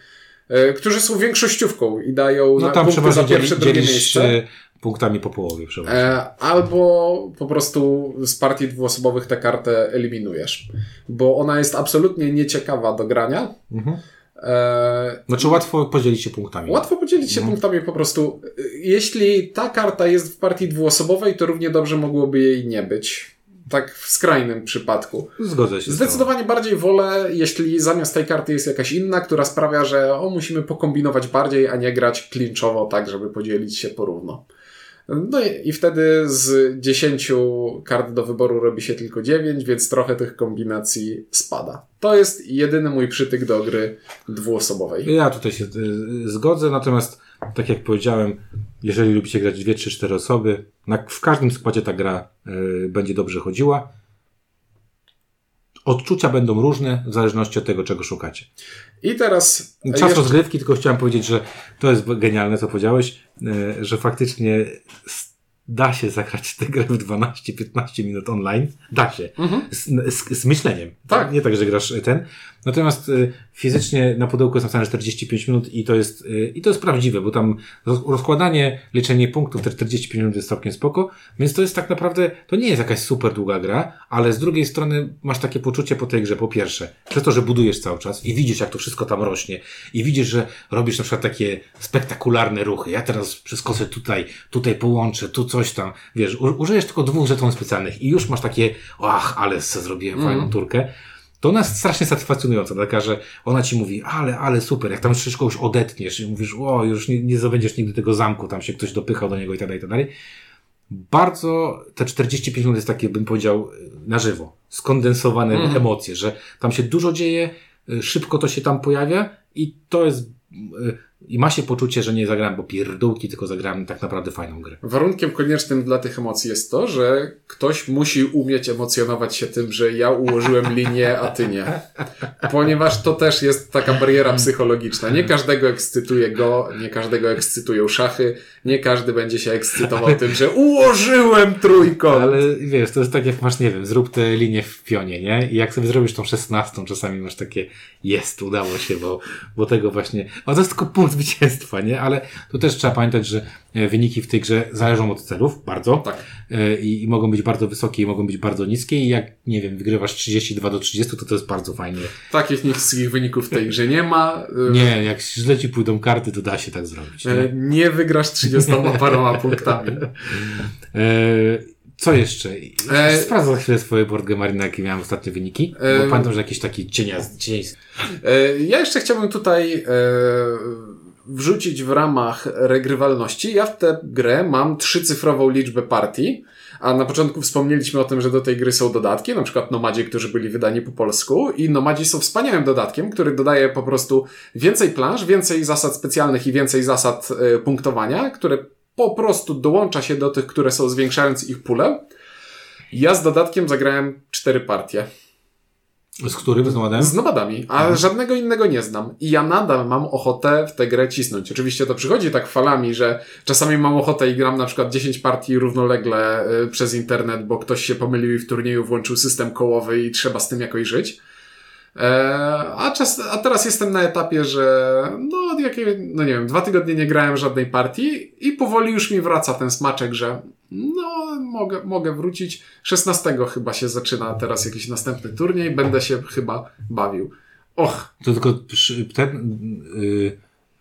e, którzy są większościówką i dają no, tam punkty za pierwsze, drugie miejsce. Punktami po połowie przeważnie. E, albo po prostu z partii dwuosobowych tę kartę eliminujesz, bo ona jest absolutnie nieciekawa do grania. Mhm E, znaczy łatwo podzielić się punktami. Łatwo podzielić się no. punktami po prostu. Jeśli ta karta jest w partii dwuosobowej, to równie dobrze mogłoby jej nie być. Tak w skrajnym przypadku. Zgodzę się. Zdecydowanie bardziej wolę, jeśli zamiast tej karty jest jakaś inna, która sprawia, że o, musimy pokombinować bardziej, a nie grać klinczowo tak, żeby podzielić się porówno. No i, i wtedy z 10 kart do wyboru robi się tylko 9, więc trochę tych kombinacji spada. To jest jedyny mój przytyk do gry dwuosobowej. Ja tutaj się y, zgodzę, natomiast tak jak powiedziałem, jeżeli lubicie grać 2, 3, 4 osoby, na, w każdym składzie ta gra y, będzie dobrze chodziła. Odczucia będą różne w zależności od tego, czego szukacie. I teraz. Czas jeszcze... rozgrywki, tylko chciałem powiedzieć, że to jest genialne, co powiedziałeś, e, że faktycznie da się zagrać tę grę w 12-15 minut online. Da się. Mhm. Z, z, z, myśleniem. Tak. Nie tak, że grasz ten. Natomiast y, fizycznie na pudełku jest napisane 45 minut i to jest, y, i to jest prawdziwe, bo tam rozkładanie, liczenie punktów te 45 minut jest całkiem spoko, więc to jest tak naprawdę, to nie jest jakaś super długa gra, ale z drugiej strony masz takie poczucie po tej grze, po pierwsze, przez to, że budujesz cały czas i widzisz, jak to wszystko tam rośnie i widzisz, że robisz na przykład takie spektakularne ruchy. Ja teraz przeskoczę tutaj, tutaj połączę, tu coś tam, wiesz, użyjesz tylko dwóch żetonów specjalnych i już masz takie, ach, ale se zrobiłem mm. fajną turkę to ona jest strasznie satysfakcjonująca, taka, że ona ci mówi, ale, ale super, jak tam jeszcze kogoś odetniesz i mówisz, o, już nie, nie zdobędziesz nigdy tego zamku, tam się ktoś dopychał do niego i tak dalej, i tak dalej. Bardzo te 45 minut jest takie, bym powiedział, na żywo. Skondensowane mm. emocje, że tam się dużo dzieje, y, szybko to się tam pojawia i to jest y, i ma się poczucie, że nie zagrałem po pierdółki, tylko zagrałem tak naprawdę fajną grę. Warunkiem koniecznym dla tych emocji jest to, że ktoś musi umieć emocjonować się tym, że ja ułożyłem linię, a ty nie. Ponieważ to też jest taka bariera psychologiczna. Nie każdego ekscytuje go, nie każdego ekscytują szachy, nie każdy będzie się ekscytował tym, że ułożyłem trójkąt. Ale wiesz, to jest tak jak masz, nie wiem, zrób tę linię w pionie, nie? I jak sobie zrobisz tą szesnastą, czasami masz takie, jest, udało się, bo, bo tego właśnie, a to jest tylko punkt zwycięstwa, nie? Ale tu też trzeba pamiętać, że e, wyniki w tej grze zależą od celów, bardzo. Tak. E, I, I, mogą być bardzo wysokie i mogą być bardzo niskie i jak, nie wiem, wygrywasz 32 do 30, to to jest bardzo fajnie. Takich niskich wyników w tej grze nie ma. E, nie, jak źle ci pójdą karty, to da się tak zrobić. Nie, nie wygrasz 30 paroma punktami. Co jeszcze? E... Sprawdzę za chwilę swoje board gamarina, jakie miałem ostatnie wyniki. E... Bo pamiętam, że jakiś taki cienia. E... Ja jeszcze chciałbym tutaj e wrzucić w ramach regrywalności. Ja w tę grę mam trzycyfrową liczbę partii, a na początku wspomnieliśmy o tym, że do tej gry są dodatki, na przykład Nomadzi, którzy byli wydani po polsku i Nomadzi są wspaniałym dodatkiem, który dodaje po prostu więcej planż, więcej zasad specjalnych i więcej zasad y, punktowania, które po prostu dołącza się do tych, które są zwiększając ich pulę. Ja z dodatkiem zagrałem cztery partie. Z którym? Z nomadem? Z nomadami, a mhm. żadnego innego nie znam. I ja nadal mam ochotę w tę grę cisnąć. Oczywiście to przychodzi tak falami, że czasami mam ochotę i gram na przykład 10 partii równolegle y, przez internet, bo ktoś się pomylił i w turnieju włączył system kołowy i trzeba z tym jakoś żyć. E, a, czas, a teraz jestem na etapie, że no, jakie, no nie wiem, dwa tygodnie nie grałem żadnej partii i powoli już mi wraca ten smaczek, że no, mogę, mogę wrócić. 16 chyba się zaczyna teraz jakiś następny turniej, będę się chyba bawił. Och. To tylko ten, yy,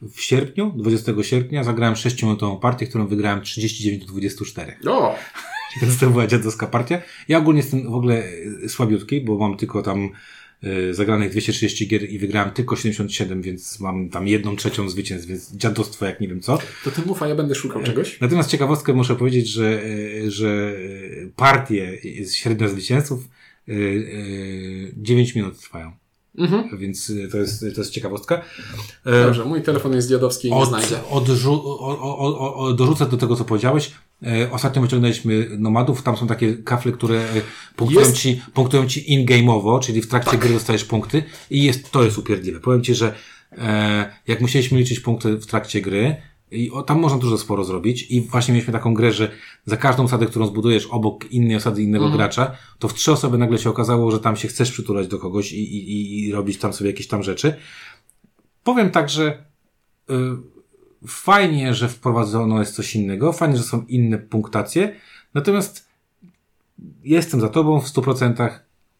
w sierpniu, 20 sierpnia zagrałem 6-minutową partię, którą wygrałem 39 do 24. O! Więc to była dziadowska partia. Ja ogólnie jestem w ogóle słabiutki, bo mam tylko tam Y, zagranych 230 gier i wygrałem tylko 77, więc mam tam jedną trzecią zwycięstw, więc dziadostwo jak nie wiem co. To ty mów, a ja będę szukał czegoś. Natomiast ciekawostkę muszę powiedzieć, że, y, że partie średnio zwycięzców 9 y, minut trwają. Mhm. Więc to jest, to jest ciekawostka. Dobrze, mój telefon jest dziadowski i nie od, znajdzie. Odrzu- o, o, o, dorzucę do tego, co powiedziałeś. E, ostatnio wyciągnęliśmy nomadów, tam są takie kafle, które e, punktują jest... ci, punktują ci in-game'owo, czyli w trakcie tak. gry dostajesz punkty i jest, to jest upierdliwe. Powiem ci, że e, jak musieliśmy liczyć punkty w trakcie gry, i o, tam można dużo sporo zrobić i właśnie mieliśmy taką grę, że za każdą osadę, którą zbudujesz obok innej osady innego mhm. gracza, to w trzy osoby nagle się okazało, że tam się chcesz przytulać do kogoś i, i, i robić tam sobie jakieś tam rzeczy. Powiem tak, że y, fajnie, że wprowadzono jest coś innego, fajnie, że są inne punktacje, natomiast jestem za tobą w 100%.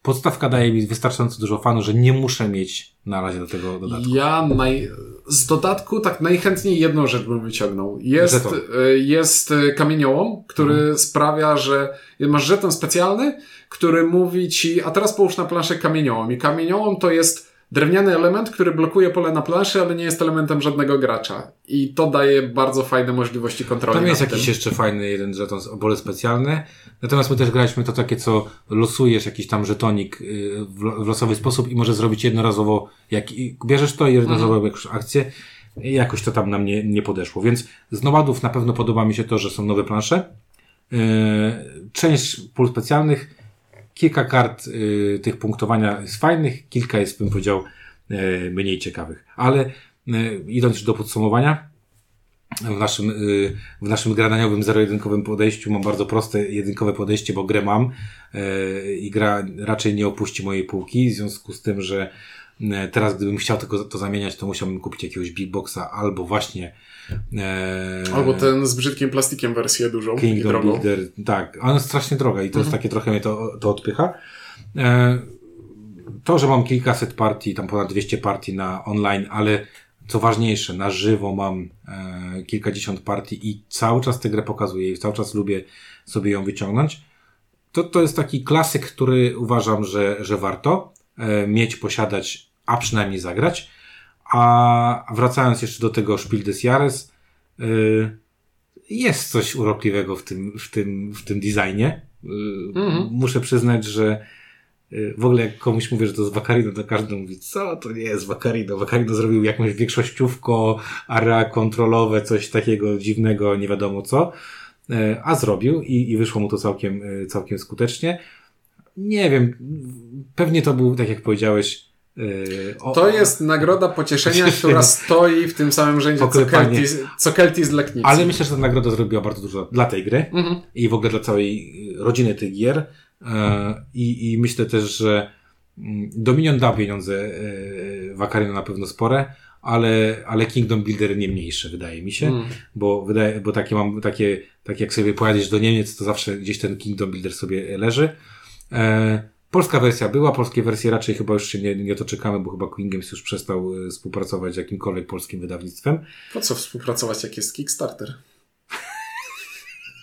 Podstawka daje mi wystarczająco dużo fanu, że nie muszę mieć na razie do tego dodatku. Ja naj... z dodatku tak najchętniej jedną rzecz bym wyciągnął. Jest, e, jest kamieniołom, który mhm. sprawia, że masz żeton specjalny, który mówi ci, a teraz połóż na planszę kamieniołom. I kamieniołom to jest drewniany element, który blokuje pole na planszy, ale nie jest elementem żadnego gracza. I to daje bardzo fajne możliwości kontroli. Tam jest jakiś tym. jeszcze fajny jeden żeton obole specjalny. Natomiast my też graliśmy to takie, co losujesz jakiś tam żetonik y, w losowy sposób i możesz zrobić jednorazowo, jak bierzesz to i jednorazowo mhm. jakąś akcję. I jakoś to tam nam nie, nie podeszło. Więc z nomadów na pewno podoba mi się to, że są nowe plansze. Yy, część pól specjalnych kilka kart y, tych punktowania jest fajnych, kilka jest, bym powiedział, y, mniej ciekawych. Ale y, idąc już do podsumowania, w naszym, y, w naszym gradaniowym zero-jedynkowym podejściu mam bardzo proste jedynkowe podejście, bo grę mam y, i gra raczej nie opuści mojej półki, w związku z tym, że y, teraz gdybym chciał tylko to zamieniać, to musiałbym kupić jakiegoś big boxa albo właśnie e, albo ten z brzydkim plastikiem wersję dużą Kingdom Builder, tak, ona jest strasznie droga i to mhm. jest takie trochę mnie to, to odpycha. E, to, że mam kilkaset partii, tam ponad 200 partii na online, ale co ważniejsze, na żywo mam e, kilkadziesiąt partii i cały czas tę grę pokazuję i cały czas lubię sobie ją wyciągnąć, to, to jest taki klasyk, który uważam, że, że warto e, mieć, posiadać, a przynajmniej zagrać. A wracając jeszcze do tego Spiel des Jahres, e, jest coś urokliwego w tym, w tym, w tym designie. E, mhm. Muszę przyznać, że Y, w ogóle jak komuś mówię, że to jest Wakarino, to każdy mówi, co to nie jest Wakarino. Wakarino zrobił jakąś większościówko, area kontrolowe, coś takiego dziwnego, nie wiadomo co. Y, a zrobił i, i wyszło mu to całkiem, y, całkiem skutecznie. Nie wiem, pewnie to był, tak jak powiedziałeś, o, to jest nagroda pocieszenia, która stoi w tym samym rzędzie co Keltis, co Keltis Leknicy. Ale myślę, że ta nagroda zrobiła bardzo dużo dla tej gry mhm. i w ogóle dla całej rodziny tych gier. E, I, I myślę też, że mm, Dominion da pieniądze e, Wakarino na pewno spore, ale, ale Kingdom Builder nie mniejsze, wydaje mi się, mm. bo, wydaje, bo takie mam, takie, tak jak sobie pojadziesz do Niemiec, to zawsze gdzieś ten Kingdom Builder sobie leży. E, polska wersja była, polskie wersje raczej chyba już się nie, nie doczekamy, bo chyba Queen Games już przestał e, współpracować z jakimkolwiek polskim wydawnictwem. Po co współpracować, jak jest Kickstarter?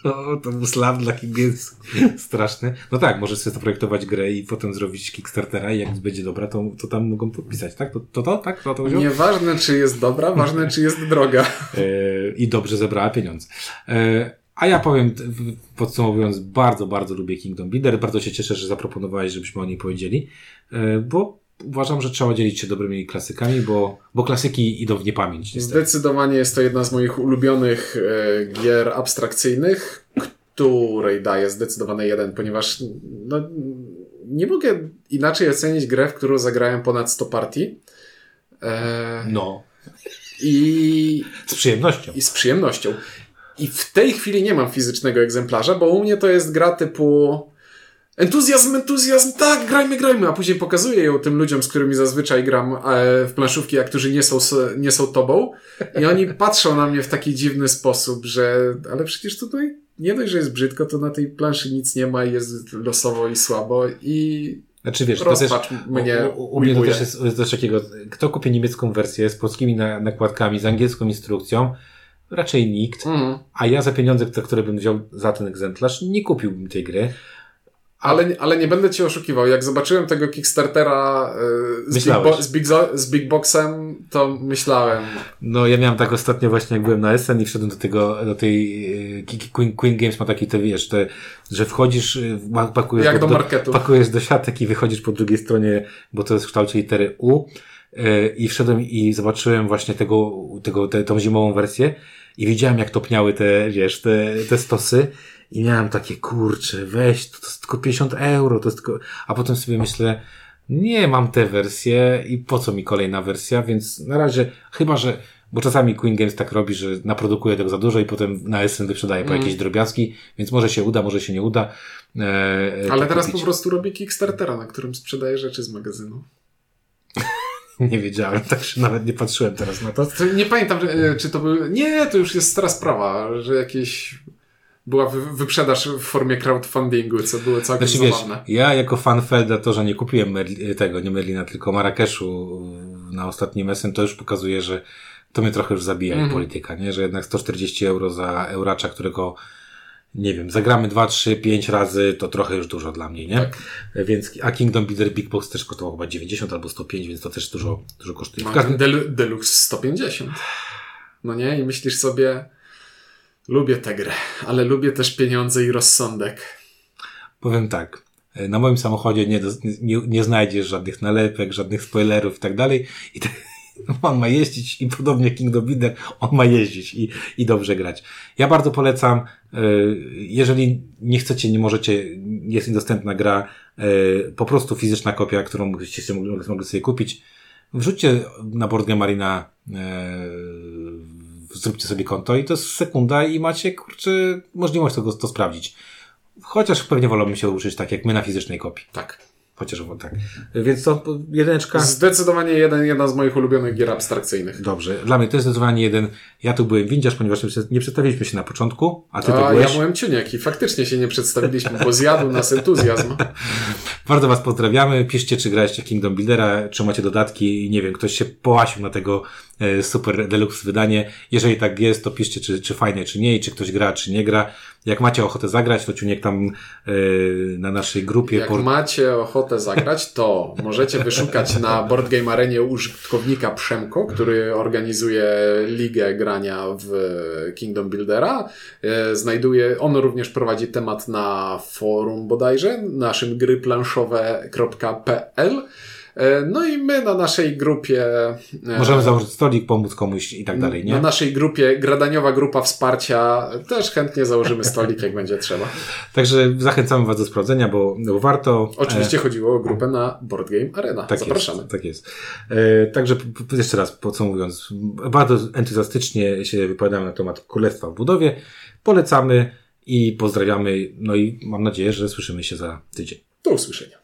O, to był slaw dla Kingies straszny. No tak, możesz sobie zaprojektować grę i potem zrobić Kickstartera i jak będzie dobra, to, to tam mogą podpisać, tak? To to, to tak? To, to Nieważne, czy jest dobra, ważne, czy jest droga. E, I dobrze zebrała pieniądze. A ja powiem, podsumowując, bardzo, bardzo lubię Kingdom Builder. Bardzo się cieszę, że zaproponowałeś, żebyśmy o niej powiedzieli, e, bo uważam, że trzeba dzielić się dobrymi klasykami, bo, bo klasyki idą w niepamięć. Niestety. Zdecydowanie jest to jedna z moich ulubionych e, gier abstrakcyjnych, której daję zdecydowane jeden, ponieważ no, nie mogę inaczej ocenić grę, w którą zagrałem ponad 100 partii. E, no. I z przyjemnością. I z przyjemnością. I w tej chwili nie mam fizycznego egzemplarza, bo u mnie to jest gra typu Entuzjazm, entuzjazm, tak, grajmy, grajmy, a później pokazuję ją tym ludziom, z którymi zazwyczaj gram e, w planszówki, a którzy nie są, nie są tobą. I oni patrzą na mnie w taki dziwny sposób, że ale przecież tutaj nie dość, że jest brzydko, to na tej planszy nic nie ma i jest losowo i słabo i znaczy wiesz, to też, mnie u, u, u mnie to też jest coś takiego, kto kupi niemiecką wersję z polskimi na, nakładkami, z angielską instrukcją, raczej nikt, mm. a ja za pieniądze, które bym wziął za ten egzemplarz, nie kupiłbym tej gry. Ale, ale nie będę ci oszukiwał. Jak zobaczyłem tego Kickstartera y, z, Big, Bo z, Big, z Big Boxem, to myślałem. No, ja miałem tak ostatnio właśnie, jak byłem na SN i wszedłem do tego, do tej y, Queen, Queen Games ma taki, te wiesz, te, że wchodzisz, y, pakujesz jak do, do marketu. pakujesz do siatek i wychodzisz po drugiej stronie, bo to jest w kształcie litery U. I wszedłem i zobaczyłem właśnie tego, tego, te, tą zimową wersję i widziałem, jak topniały te, wiesz, te, te stosy i miałem takie, kurcze, weź, to, to jest tylko 50 euro, to jest tylko... A potem sobie myślę, nie mam tę wersję i po co mi kolejna wersja, więc na razie, chyba, że, bo czasami Queen Games tak robi, że naprodukuje tego za dużo i potem na SN wyprzedaje po mm. jakieś drobiazgi, więc może się uda, może się nie uda. E, Ale teraz kupić. po prostu robi Kickstartera, na którym sprzedaje rzeczy z magazynu. nie wiedziałem, także nawet nie patrzyłem teraz na to. to nie pamiętam, e, czy to był... Nie, to już jest stara sprawa, że jakieś była wyprzedaż w formie crowdfundingu, co było całkiem znaczy, zabawne. Wiesz, ja jako fan Felda to, że nie kupiłem Merli, tego, nie Merlina, tylko Marrakeszu na ostatnim SM, to już pokazuje, że to mnie trochę już zabija mm -hmm. polityka, nie? Że jednak 140 euro za Euracza, którego nie wiem, zagramy 2, 3, 5 razy, to trochę już dużo dla mnie, nie? Tak. Więc, a Kingdom Builder Big Box też kosztował chyba 90 albo 105, więc to też dużo, dużo kosztuje. W każdym... Del Deluxe 150. No nie? I myślisz sobie, Lubię tę grę, ale lubię też pieniądze i rozsądek. Powiem tak. Na moim samochodzie nie, nie, nie znajdziesz żadnych nalepek, żadnych spoilerów i tak dalej. I te, on ma jeździć i podobnie Kingdom Builder, on ma jeździć i, i dobrze grać. Ja bardzo polecam, y, jeżeli nie chcecie, nie możecie jest dostępna gra, e, po prostu fizyczna kopia, którą byście mogli, sobie kupić. Wrzućcie na Board Marina, e, zróbcie sobie konto i to jest sekunda i macie, kurczę, możliwość tego, to sprawdzić. Chociaż pewnie wolałbym się uczyć tak jak my na fizycznej kopii. Tak. Chociaż tak. Więc to jedyneczka. Zdecydowanie jeden, jedna z moich ulubionych gier abstrakcyjnych. Dobrze. Dla mnie to jest zdecydowanie jeden. Ja tu byłem windziarz, ponieważ nie przedstawiliśmy się na początku, a ty to byłeś. Ja byłem ciuniek i faktycznie się nie przedstawiliśmy, bo zjadł nas entuzjazm. Bardzo Was pozdrawiamy. Piszcie, czy graliście Kingdom Buildera, czy macie dodatki i nie wiem, ktoś się połasił na tego super deluxe wydanie. Jeżeli tak jest, to piszcie, czy, czy fajnie, czy nie i czy ktoś gra, czy nie gra. Jak macie ochotę zagrać, to Ciuniek tam yy, na naszej grupie. Jak por... macie ochotę zagrać, to możecie wyszukać na Board Game Arenie użytkownika Przemko, który organizuje ligę grania w Kingdom Buildera. Yy, znajduje, on również prowadzi temat na forum bodajże, naszym gryplanszowe.pl. E, no i my na naszej grupie. E, Możemy założyć stolik, pomóc komuś i tak dalej, nie? Na naszej grupie, gradaniowa grupa wsparcia, też chętnie założymy stolik, jak będzie trzeba. Także zachęcamy Was do sprawdzenia, bo, bo warto. Oczywiście e... chodziło o grupę na Board Game Arena. Tak Zapraszamy. Jest, tak jest. Także jeszcze raz podsumowując, bardzo entuzjastycznie się wypowiadamy na temat Królestwa w budowie. Polecamy i pozdrawiamy. No i mam nadzieję, że słyszymy się za tydzień. Do usłyszenia.